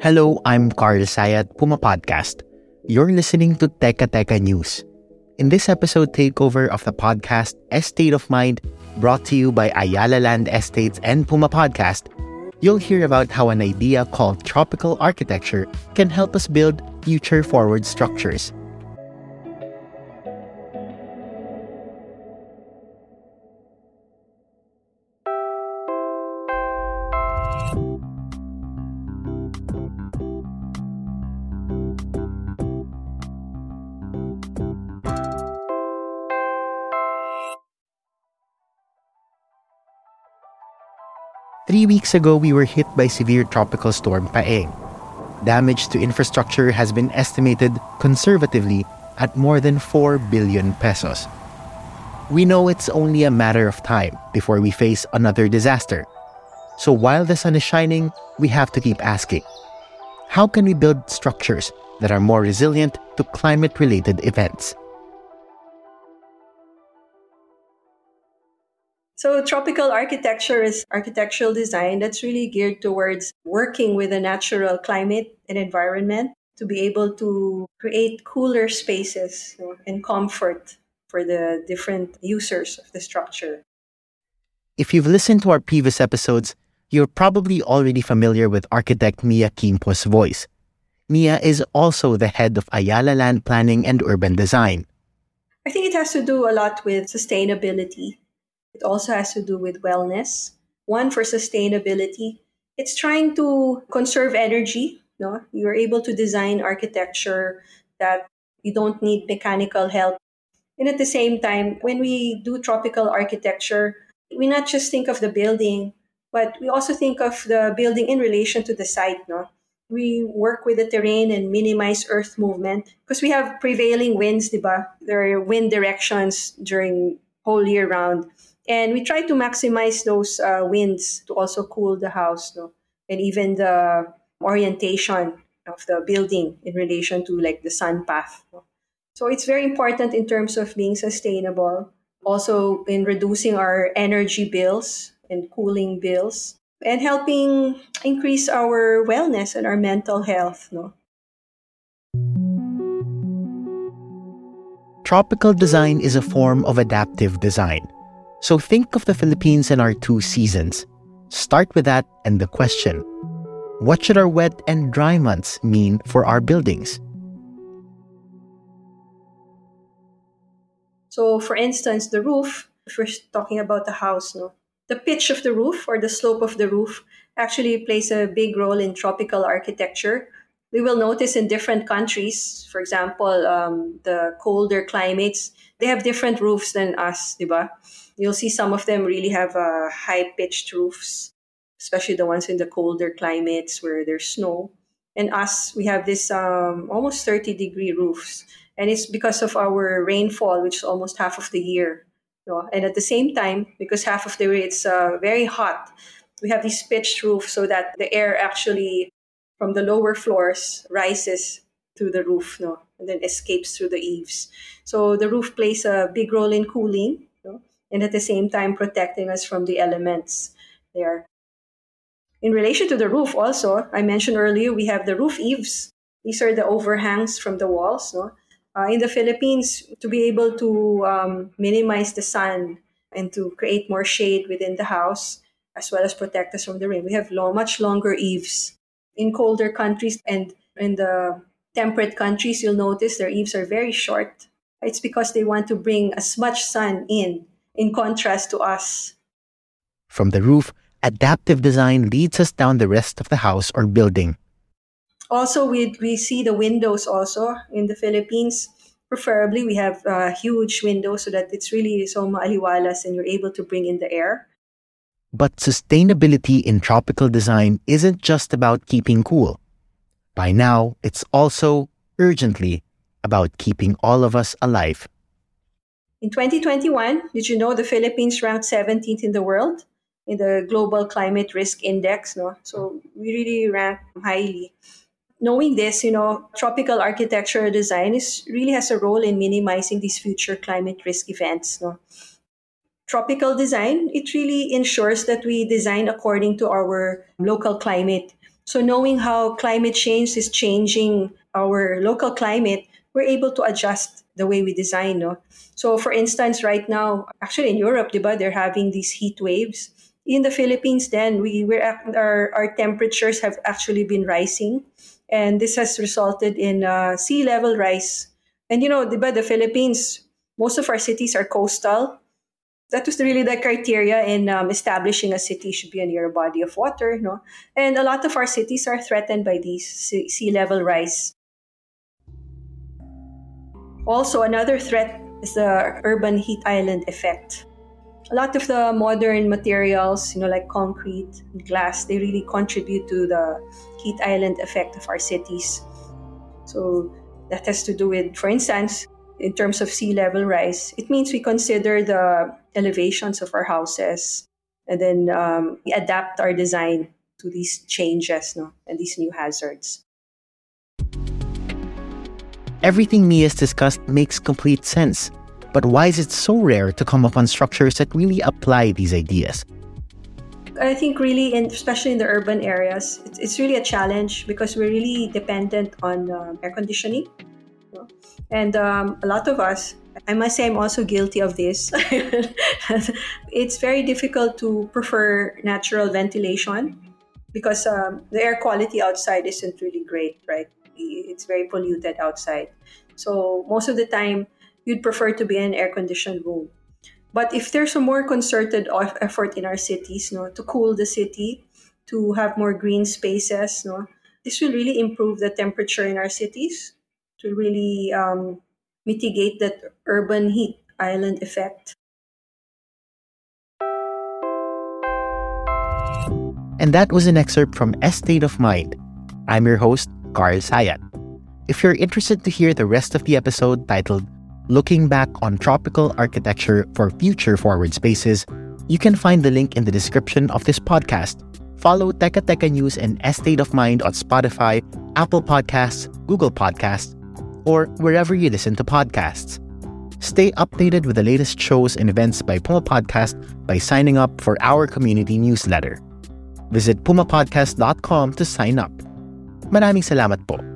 Hello, I'm Carl Sayat, Puma Podcast. You're listening to Teka Teka News. In this episode takeover of the podcast Estate of Mind, brought to you by Ayala Land Estates and Puma Podcast, you'll hear about how an idea called tropical architecture can help us build future forward structures. Three weeks ago, we were hit by severe tropical storm Paeng. Damage to infrastructure has been estimated conservatively at more than 4 billion pesos. We know it's only a matter of time before we face another disaster. So while the sun is shining, we have to keep asking how can we build structures that are more resilient to climate related events? So, tropical architecture is architectural design that's really geared towards working with a natural climate and environment to be able to create cooler spaces and comfort for the different users of the structure. If you've listened to our previous episodes, you're probably already familiar with architect Mia Quimpo's voice. Mia is also the head of Ayala Land Planning and Urban Design. I think it has to do a lot with sustainability it also has to do with wellness. One for sustainability. It's trying to conserve energy. No, you're able to design architecture that you don't need mechanical help. And at the same time, when we do tropical architecture, we not just think of the building, but we also think of the building in relation to the site. No, we work with the terrain and minimize earth movement because we have prevailing winds, diba? There are wind directions during whole year round and we try to maximize those uh, winds to also cool the house no? and even the orientation of the building in relation to like the sun path no? so it's very important in terms of being sustainable also in reducing our energy bills and cooling bills and helping increase our wellness and our mental health no tropical design is a form of adaptive design so think of the Philippines and our two seasons. Start with that and the question What should our wet and dry months mean for our buildings? So, for instance, the roof, if we're talking about the house, no, the pitch of the roof or the slope of the roof actually plays a big role in tropical architecture. We will notice in different countries, for example, um, the colder climates, they have different roofs than us, diba? You'll see some of them really have uh, high pitched roofs, especially the ones in the colder climates where there's snow. And us, we have this um, almost 30 degree roofs. And it's because of our rainfall, which is almost half of the year. You know? And at the same time, because half of the year it's uh, very hot, we have these pitched roofs so that the air actually from the lower floors rises through the roof no? and then escapes through the eaves. So the roof plays a big role in cooling and at the same time protecting us from the elements there. In relation to the roof, also, I mentioned earlier, we have the roof eaves. These are the overhangs from the walls. No? Uh, in the Philippines, to be able to um, minimize the sun and to create more shade within the house, as well as protect us from the rain, we have long, much longer eaves. In colder countries and in the temperate countries, you'll notice their eaves are very short. It's because they want to bring as much sun in in contrast to us. From the roof, adaptive design leads us down the rest of the house or building. Also, we, we see the windows also in the Philippines. Preferably, we have uh, huge windows so that it's really so maaliwalas and you're able to bring in the air. But sustainability in tropical design isn't just about keeping cool. By now, it's also urgently about keeping all of us alive. In 2021, did you know the Philippines ranked 17th in the world in the Global Climate Risk Index? No, so we really rank highly. Knowing this, you know, tropical architectural design is really has a role in minimizing these future climate risk events. No, tropical design it really ensures that we design according to our local climate. So knowing how climate change is changing our local climate, we're able to adjust the way we design. No? So, for instance, right now, actually in Europe, diba, they're having these heat waves. In the Philippines, then we we're, our our temperatures have actually been rising, and this has resulted in uh, sea level rise. And you know, diba, the Philippines, most of our cities are coastal. That was really the criteria in um, establishing a city should be a near a body of water, no? And a lot of our cities are threatened by these sea level rise. Also, another threat is the urban heat island effect. A lot of the modern materials, you know, like concrete and glass, they really contribute to the heat island effect of our cities. So that has to do with, for instance, in terms of sea level rise, it means we consider the elevations of our houses and then um, we adapt our design to these changes no, and these new hazards. Everything Mia's discussed makes complete sense. But why is it so rare to come upon structures that really apply these ideas? I think really, in, especially in the urban areas, it's, it's really a challenge because we're really dependent on uh, air conditioning. And um, a lot of us, I must say, I'm also guilty of this. it's very difficult to prefer natural ventilation because um, the air quality outside isn't really great, right? it's very polluted outside. So most of the time, you'd prefer to be in an air conditioned room. But if there's a more concerted effort in our cities, no, to cool the city, to have more green spaces, no, this will really improve the temperature in our cities, to really um, mitigate that urban heat island effect. And that was an excerpt from Estate of Mind. I'm your host, Carl Sayat. If you're interested to hear the rest of the episode titled Looking Back on Tropical Architecture for Future Forward Spaces, you can find the link in the description of this podcast. Follow Teka Teka News and Estate of Mind on Spotify, Apple Podcasts, Google Podcasts, or wherever you listen to podcasts. Stay updated with the latest shows and events by Puma Podcast by signing up for our community newsletter. Visit pumapodcast.com to sign up. Maraming salamat po.